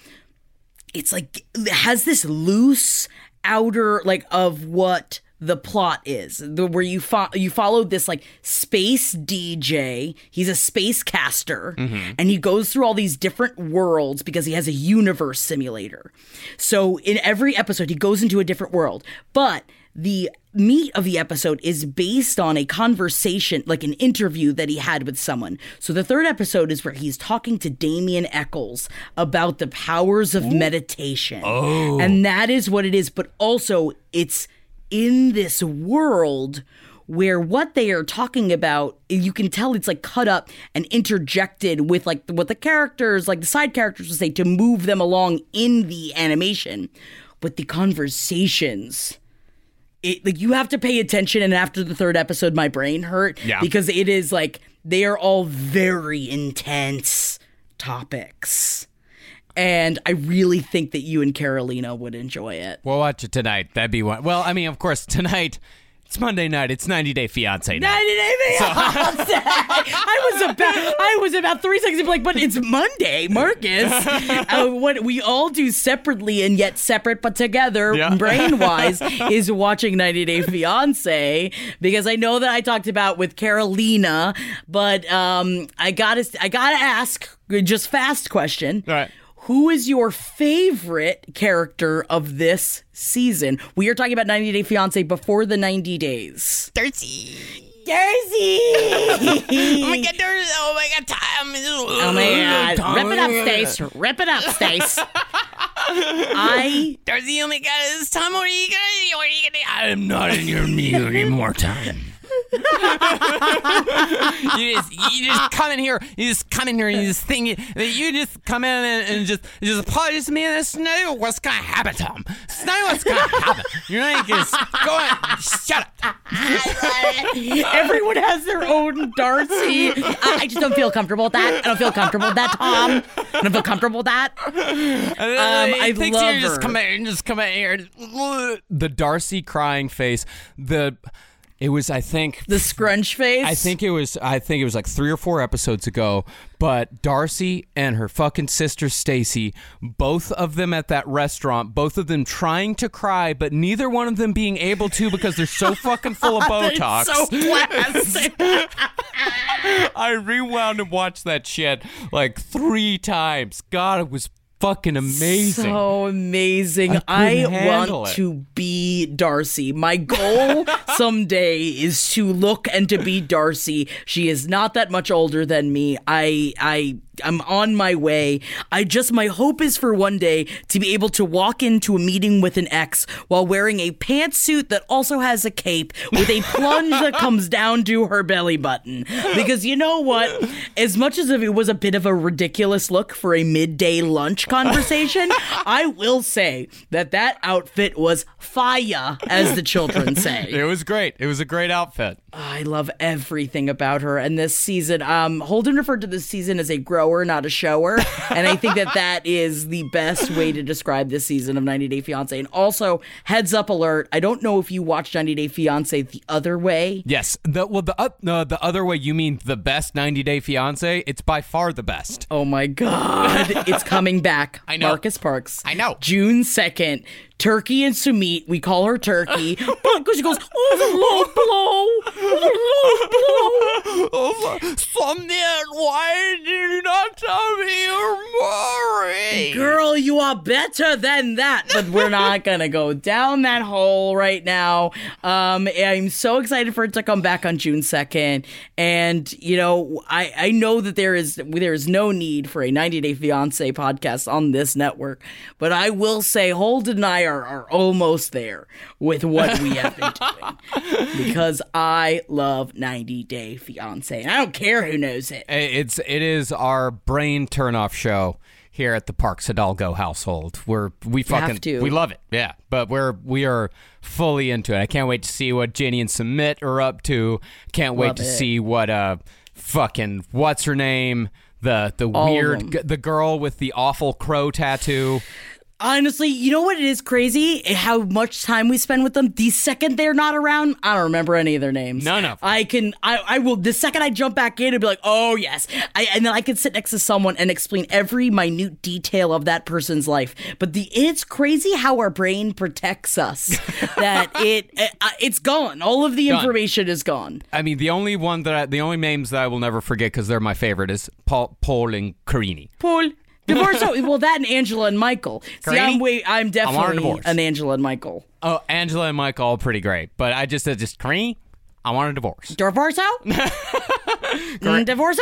It's like it has this loose outer like of what the plot is the, where you fo- you follow this like space DJ. He's a space caster, mm-hmm. and he goes through all these different worlds because he has a universe simulator. So in every episode, he goes into a different world, but the meat of the episode is based on a conversation, like an interview that he had with someone. So the third episode is where he's talking to Damien Echols about the powers of meditation. Oh. And that is what it is. But also, it's in this world where what they are talking about you can tell it's like cut up and interjected with like what the characters like the side characters would say to move them along in the animation but the conversations it like you have to pay attention and after the third episode my brain hurt Yeah. because it is like they are all very intense topics and i really think that you and carolina would enjoy it We'll watch it tonight. That'd be one. Well, I mean, of course, tonight. It's Monday night. It's 90 Day Fiance night. 90 Day Fiance. I was about I was about three seconds like, but it's Monday, Marcus. uh, what we all do separately and yet separate but together, Yeah. brain wise, is watching 90 Day Fiance because I know that I talked about with Carolina, but um, I gotta I gotta ask just fast question. All right. Who is your favorite character of this season? We are talking about 90 Day Fiance before the 90 days. Darcy. Jersey. Oh my god, Darcy. Oh my god, Tom. Oh my god. Rip it up, Stace. Rip it up, Stace. I Darcy, oh my god, is Tom, what are you gonna What are you gonna I'm not in your knee anymore, Tom. you just you just come in here, you just come in here and you just think that you just come in and, and just just apologize to me and not what's gonna happen, Tom. It's not what's gonna happen. You're not just go on. Shut up. everyone has their own Darcy. I, I just don't feel comfortable with that. I don't feel comfortable with that, Tom. I don't feel comfortable with that. Um, I love you just come in just come in here. The Darcy crying face. The it was I think The scrunch face. I think it was I think it was like 3 or 4 episodes ago, but Darcy and her fucking sister Stacy, both of them at that restaurant, both of them trying to cry, but neither one of them being able to because they're so fucking full of Botox. so plastic. I rewound and watched that shit like 3 times. God, it was fucking amazing. So amazing. I I, want it. to be Darcy. My goal someday is to look and to be Darcy. She is not that much older than me. I I I'm on my way. I just my hope is for one day to be able to walk into a meeting with an ex while wearing a pantsuit that also has a cape with a plunge that comes down to her belly button. Because you know what? As much as if it was a bit of a ridiculous look for a midday lunch conversation, I will say that that outfit was fire, as the children say. It was great. It was a great outfit. I love everything about her. And this season, um, Holden referred to this season as a grower, not a shower. and I think that that is the best way to describe this season of 90 Day Fiance. And also, heads up alert I don't know if you watched 90 Day Fiance the other way. Yes. The, well, the uh, no, the other way you mean the best 90 Day Fiance? It's by far the best. Oh my God. it's coming back. I know. Marcus Parks. I know. June 2nd. Turkey and Sumit. We call her Turkey. Because she goes, Oh, the low blow. Oh, the low blow. Sonia, why did you not tell me you're married? Girl, you are better than that. But we're not gonna go down that hole right now. Um, I'm so excited for it to come back on June 2nd. And you know, I, I know that there is there is no need for a 90 Day Fiance podcast on this network, but I will say Holden and I are, are almost there with what we have been doing. Because I love 90 Day Fiance. And I don't care who knows it. It's it is our brain turnoff show here at the Parks Hidalgo household. We're we fucking we love it. Yeah, but we're we are fully into it. I can't wait to see what Jenny and Sumit are up to. Can't wait Love to it. see what uh fucking what's her name the the All weird g- the girl with the awful crow tattoo. Honestly, you know what it is crazy? How much time we spend with them. The second they're not around, I don't remember any of their names. None of them. I can, I, I will. The second I jump back in and be like, oh yes, I, and then I can sit next to someone and explain every minute detail of that person's life. But the it's crazy how our brain protects us. that it, uh, it's gone. All of the Done. information is gone. I mean, the only one that I, the only names that I will never forget because they're my favorite is Paul, Paul and Carini. Paul. Divorce. well, that and Angela and Michael. See, Carini? I'm way. I'm want a definitely divorce. an Angela and Michael. Oh, Angela and Michael, all pretty great. But I just said just Carini. I want a divorce. Divorceo? Mm, Divorceo?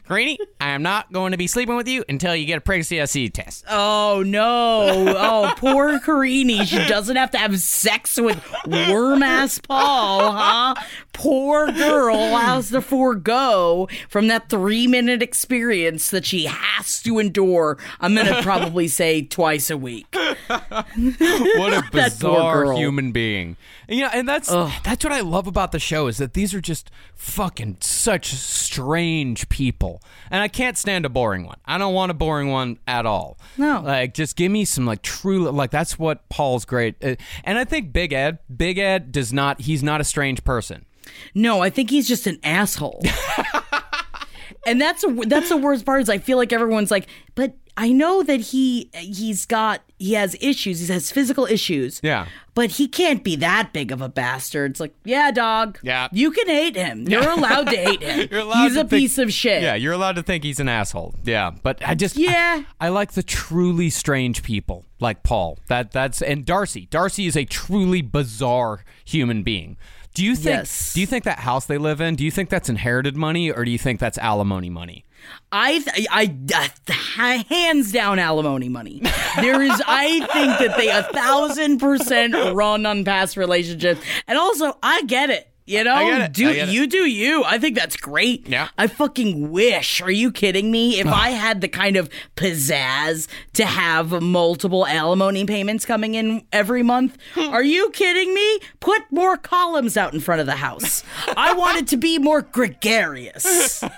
Carini, I am not going to be sleeping with you until you get a pregnancy test. Oh no! Oh, poor Carini. She doesn't have to have sex with worm ass Paul, huh? Poor girl has to forego from that three minute experience that she has to endure. I'm gonna probably say twice a week. what a bizarre human being. You know, and that's that's what I love about the show is that these are just fucking such strange people. And I can't stand a boring one. I don't want a boring one at all. No. Like just give me some like true like that's what Paul's great. uh, And I think Big Ed, Big Ed does not he's not a strange person. No, I think he's just an asshole. and that's that's the worst part is I feel like everyone's like, but I know that he he's got he has issues. He has physical issues. Yeah. But he can't be that big of a bastard. It's like, yeah, dog. Yeah. You can hate him. You're allowed to hate him. You're allowed he's a think- piece of shit. Yeah, you're allowed to think he's an asshole. Yeah, but I just Yeah. I, I like the truly strange people like Paul. That that's and Darcy. Darcy is a truly bizarre human being. Do you think Yes. do you think that house they live in, do you think that's inherited money or do you think that's alimony money? I, I, uh, I, hands down alimony money. There is, I think that they a thousand percent run on past relationships, and also I get it. You know, do I get it. you do you? I think that's great. Yeah. I fucking wish. Are you kidding me? If I had the kind of pizzazz to have multiple alimony payments coming in every month, hmm. are you kidding me? Put more columns out in front of the house. I want it to be more gregarious.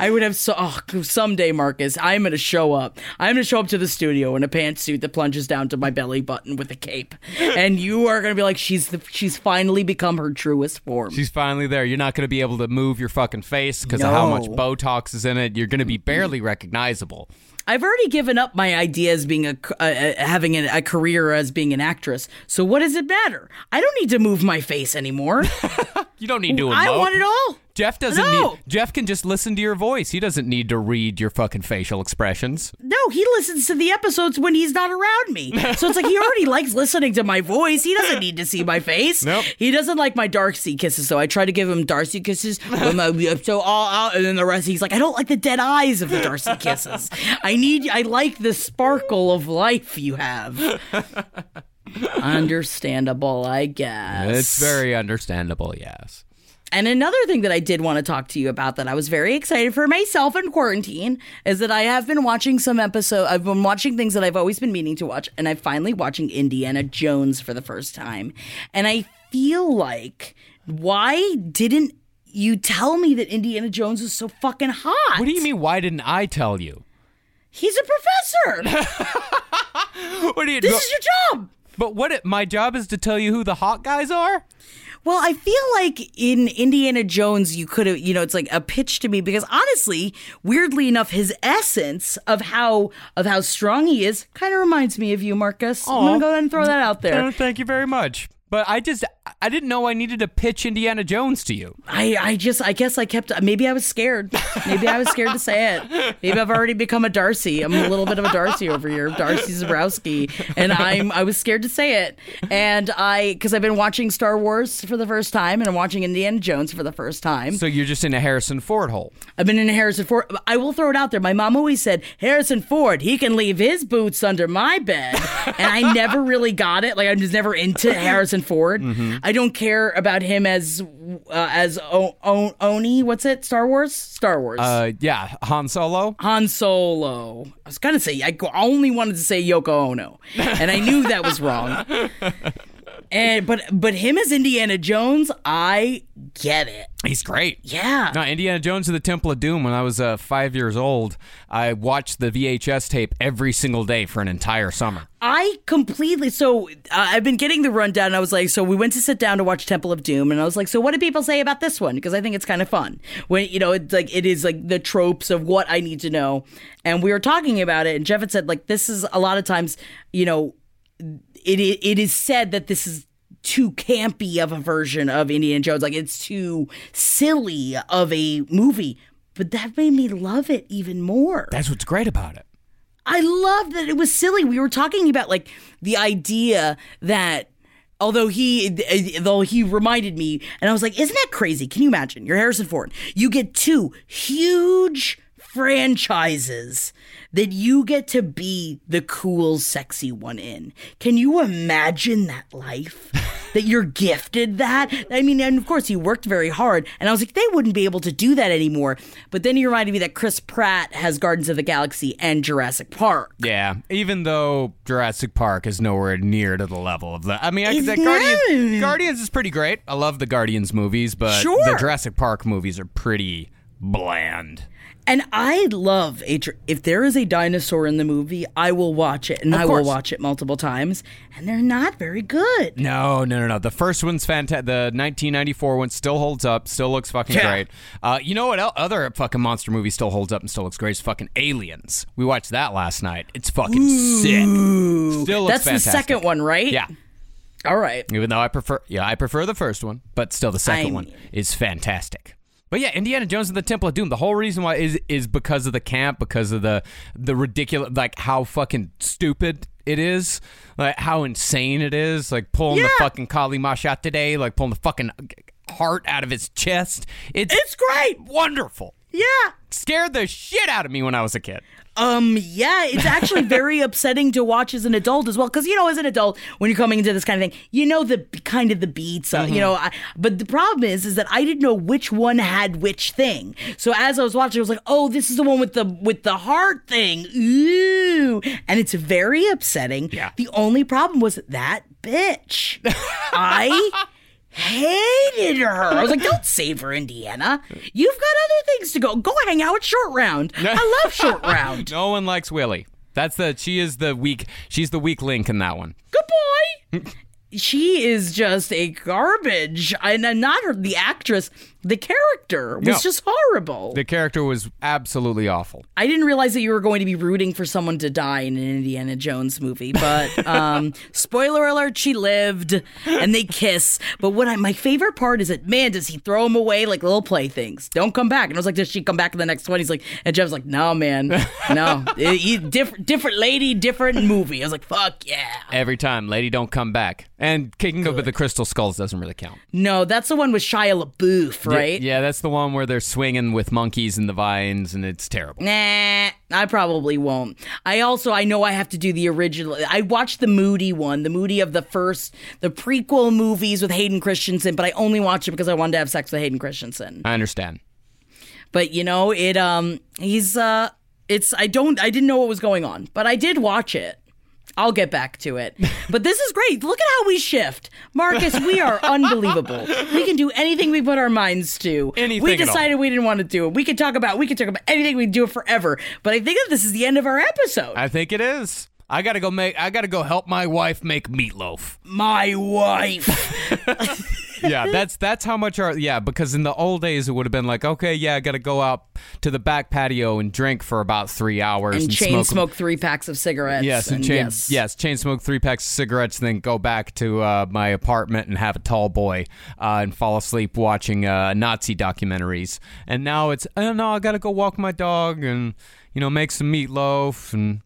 I would have so oh, someday, Marcus. I'm gonna show up. I'm gonna show up to the studio in a pantsuit that plunges down to my belly button with a cape, and you are gonna be like, she's the, she's finally become her truest form. She's finally there. You're not going to be able to move your fucking face because of how much Botox is in it. You're going to be barely recognizable. I've already given up my idea as being a, uh, having a, a career as being an actress. So what does it matter? I don't need to move my face anymore. You don't need to emote. I want it all. Jeff doesn't No. need Jeff can just listen to your voice. He doesn't need to read your fucking facial expressions. No, he listens to the episodes when he's not around me. So it's like he already likes listening to my voice. He doesn't need to see my face. Nope. He doesn't like my Darcy kisses, so I try to give him Darcy kisses. when my- so all out, and then the rest, he's like, I don't like the dead eyes of the Darcy kisses. I need, I like the sparkle of life you have. Understandable, I guess. It's very understandable, yes. And another thing that I did want to talk to you about that I was very excited for myself in quarantine is that I have been watching some episode. I've been watching things that I've always been meaning to watch, and I'm finally watching Indiana Jones for the first time. And I feel like, why didn't you tell me that Indiana Jones was so fucking hot? What do you mean why didn't I tell you? He's a professor. What do you this is your job. But what it, my job is to tell you who the hot guys are? Well, I feel like in Indiana Jones, you could have, you know, it's like a pitch to me because honestly, weirdly enough, his essence of how of how strong he is kind of reminds me of you, Marcus. I'm gonna go ahead and throw that out there. Thank you very much. But I just I didn't know I needed to pitch Indiana Jones to you. I, I just, I guess I kept, maybe I was scared. Maybe I was scared to say it. Maybe I've already become a Darcy. I'm a little bit of a Darcy over here, Darcy Zebrowski, and I'm, I was scared to say it. And I, because I've been watching Star Wars for the first time, and I'm watching Indiana Jones for the first time. So you're just in a Harrison Ford hole. I've been in a Harrison Ford. I will throw it out there. My mom always said, Harrison Ford, he can leave his boots under my bed. and I never really got it. Like, I'm just never into Harrison Ford. I don't care about him as uh, as o- o- Oni. What's it? Star Wars? Star Wars. Uh, yeah, Han Solo. Han Solo. I was gonna say I only wanted to say Yoko Ono, and I knew that was wrong. And but but him as Indiana Jones, I get it. He's great. Yeah. No, Indiana Jones and the Temple of Doom. When I was uh, five years old, I watched the VHS tape every single day for an entire summer. I completely so uh, I've been getting the rundown. And I was like, so we went to sit down to watch Temple of Doom, and I was like, so what do people say about this one? Because I think it's kind of fun. When you know, it's like it is like the tropes of what I need to know, and we were talking about it, and Jeff had said like this is a lot of times, you know, it it is said that this is too campy of a version of Indiana Jones, like it's too silly of a movie. But that made me love it even more. That's what's great about it. I love that it was silly. We were talking about like the idea that although he though he reminded me and I was like, isn't that crazy? Can you imagine? You're Harrison Ford. You get two huge franchises that you get to be the cool sexy one in. Can you imagine that life? that you're gifted that? I mean, and of course he worked very hard and I was like they wouldn't be able to do that anymore. But then he reminded me that Chris Pratt has Guardians of the Galaxy and Jurassic Park. Yeah, even though Jurassic Park is nowhere near to the level of the. I mean, I that Guardians. Guardians is pretty great. I love the Guardians movies, but Sure. the Jurassic Park movies are pretty bland. And I love a if there is a dinosaur in the movie, I will watch it and I will watch it multiple times and they're not very good. No, no, no, no. The first one's fantastic. The 1994 one still holds up, still looks fucking Yeah. great. Uh, you know what? el- Other fucking monster movie still holds up and still looks great. Is fucking Aliens. We watched that last night. It's fucking sick. Still looks That's the second one, right? Yeah. All right. Even though I prefer, yeah, I prefer the first one, but still the second I one is fantastic. But yeah, Indiana Jones and the Temple of Doom. The whole reason why is is because of the camp, because of the the ridiculous, like how fucking stupid it is, like how insane it is, like pulling the fucking Kali Ma Shakti De, like pulling the fucking heart out of his chest. It's It's great. wonderful. Yeah. Scared the shit out of me when I was a kid. Um yeah, it's actually very upsetting to watch as an adult as well cuz you know as an adult when you're coming into this kind of thing, you know the kind of the beats, uh, you know, I, but the problem is is that I didn't know which one had which thing. So as I was watching I was like, "Oh, this is the one with the with the heart thing." Ooh. And it's very upsetting. Yeah. The only problem was that bitch. I hated her. I was like, don't save her, Indiana. You've got other things to go. Go hang out with Short Round. I love Short Round. No one likes Willie. That's the she is the weak. She's the weak link in that one. Good boy. she is just a garbage. And not her, the actress, the character was No. just horrible. The character was absolutely awful. I didn't realize that you were going to be rooting for someone to die in an Indiana Jones movie, but um, spoiler alert, she lived and they kiss. But what I, my favorite part is that, man, does he throw them away like little playthings? Don't come back. And I was like, does she come back in the next one? He's like, and Jeff's like, no, man, no, different, different lady, different movie. I was like, fuck yeah. Every time, lady, don't come back. And kicking up with the crystal skulls doesn't really count. No, that's the one with Shia LaBeouf, right? Yeah, that's the one where they're swinging with monkeys and the vines, and it's terrible. Nah, I probably won't. I also I know I have to do the original. I watched the Moody one, the Moody of the first, the prequel movies with Hayden Christensen, but I only watched it because I wanted to have sex with Hayden Christensen. I understand. But you know, it um, he's uh, it's I don't I didn't know what was going on, but I did watch it. I'll get back to it. But this is great. Look at how we shift. Marcus, we are unbelievable. We can do anything we put our minds to. Anything we at all. decided we didn't want to do it. We could talk about we could talk about anything we do it forever. But I think that this is the end of our episode. I think it is. I gotta go make. I gotta go help my wife make meatloaf. My wife. yeah, that's that's how much our yeah. Because in the old days, it would have been like, okay, yeah, I gotta go out to the back patio and drink for about three hours and and, chain smoke. smoke three packs of cigarettes. Yes, and chain yes. yes. chain smoke three packs of cigarettes, then go back to uh, my apartment and have a tall boy uh, and fall asleep watching uh, Nazi documentaries. And now it's oh no, I gotta go walk my dog and you know make some meatloaf and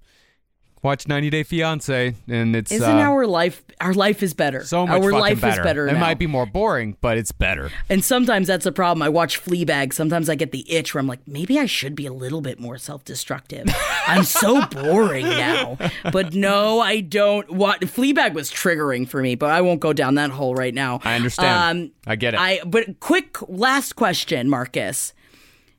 watch 90 Day Fiance. And it's Isn't uh, our life our life is better? so much our life better. is better. It now. might be more boring, but it's better. And sometimes that's a problem. I watch Fleabag. Sometimes I get the itch where I'm like, maybe I should be a little bit more self-destructive. I'm so boring now. But no, I don't. What Fleabag was triggering for me, but I won't go down that hole right now. I understand. Um, I get it. I but quick last question, Marcus.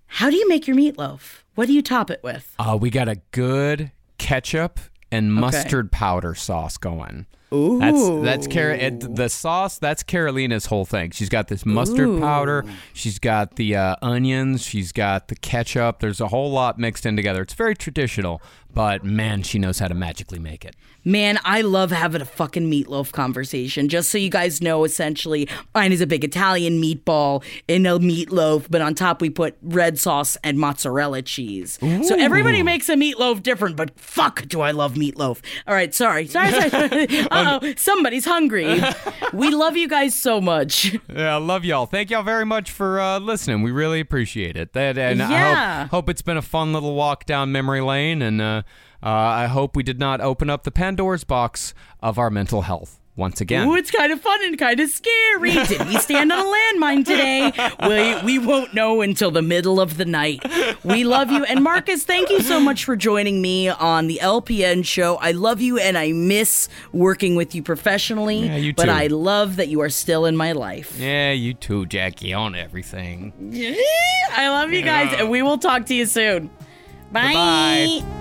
How do you make your meatloaf? What do you top it with? Uh, we got a good ketchup and mustard powder sauce going. Ooh. That's that's Car- it- the sauce. That's Carolina's whole thing. She's got this mustard Ooh. powder. She's got the uh, onions. She's got the ketchup. There's a whole lot mixed in together. It's very traditional, but man, she knows how to magically make it. Man, I love having a fucking meatloaf conversation. Just so you guys know, essentially, mine is a big Italian meatball in a meatloaf, but on top we put red sauce and mozzarella cheese. So everybody makes a meatloaf different, but fuck, do I love meatloaf. All right, sorry. Sorry, sorry. uh oh, somebody's hungry. we love you guys so much. Yeah, I love y'all. Thank y'all very much for uh, listening. We really appreciate it. That and I hope, hope it's been a fun little walk down memory lane, and uh, uh, I hope we did not open up the Pandora's box of our mental health once again. Ooh, it's kind of fun and kind of scary. Did we stand on a landmine today? We, we won't know until the middle of the night. We love you. And Marcus, thank you so much for joining me on the LPN show. I love you and I miss working with you professionally. Yeah, you But. I love that you are still in my life. Yeah, you too, Jackie, on everything. I love you guys, and we will talk to you soon. Bye. Bye-bye.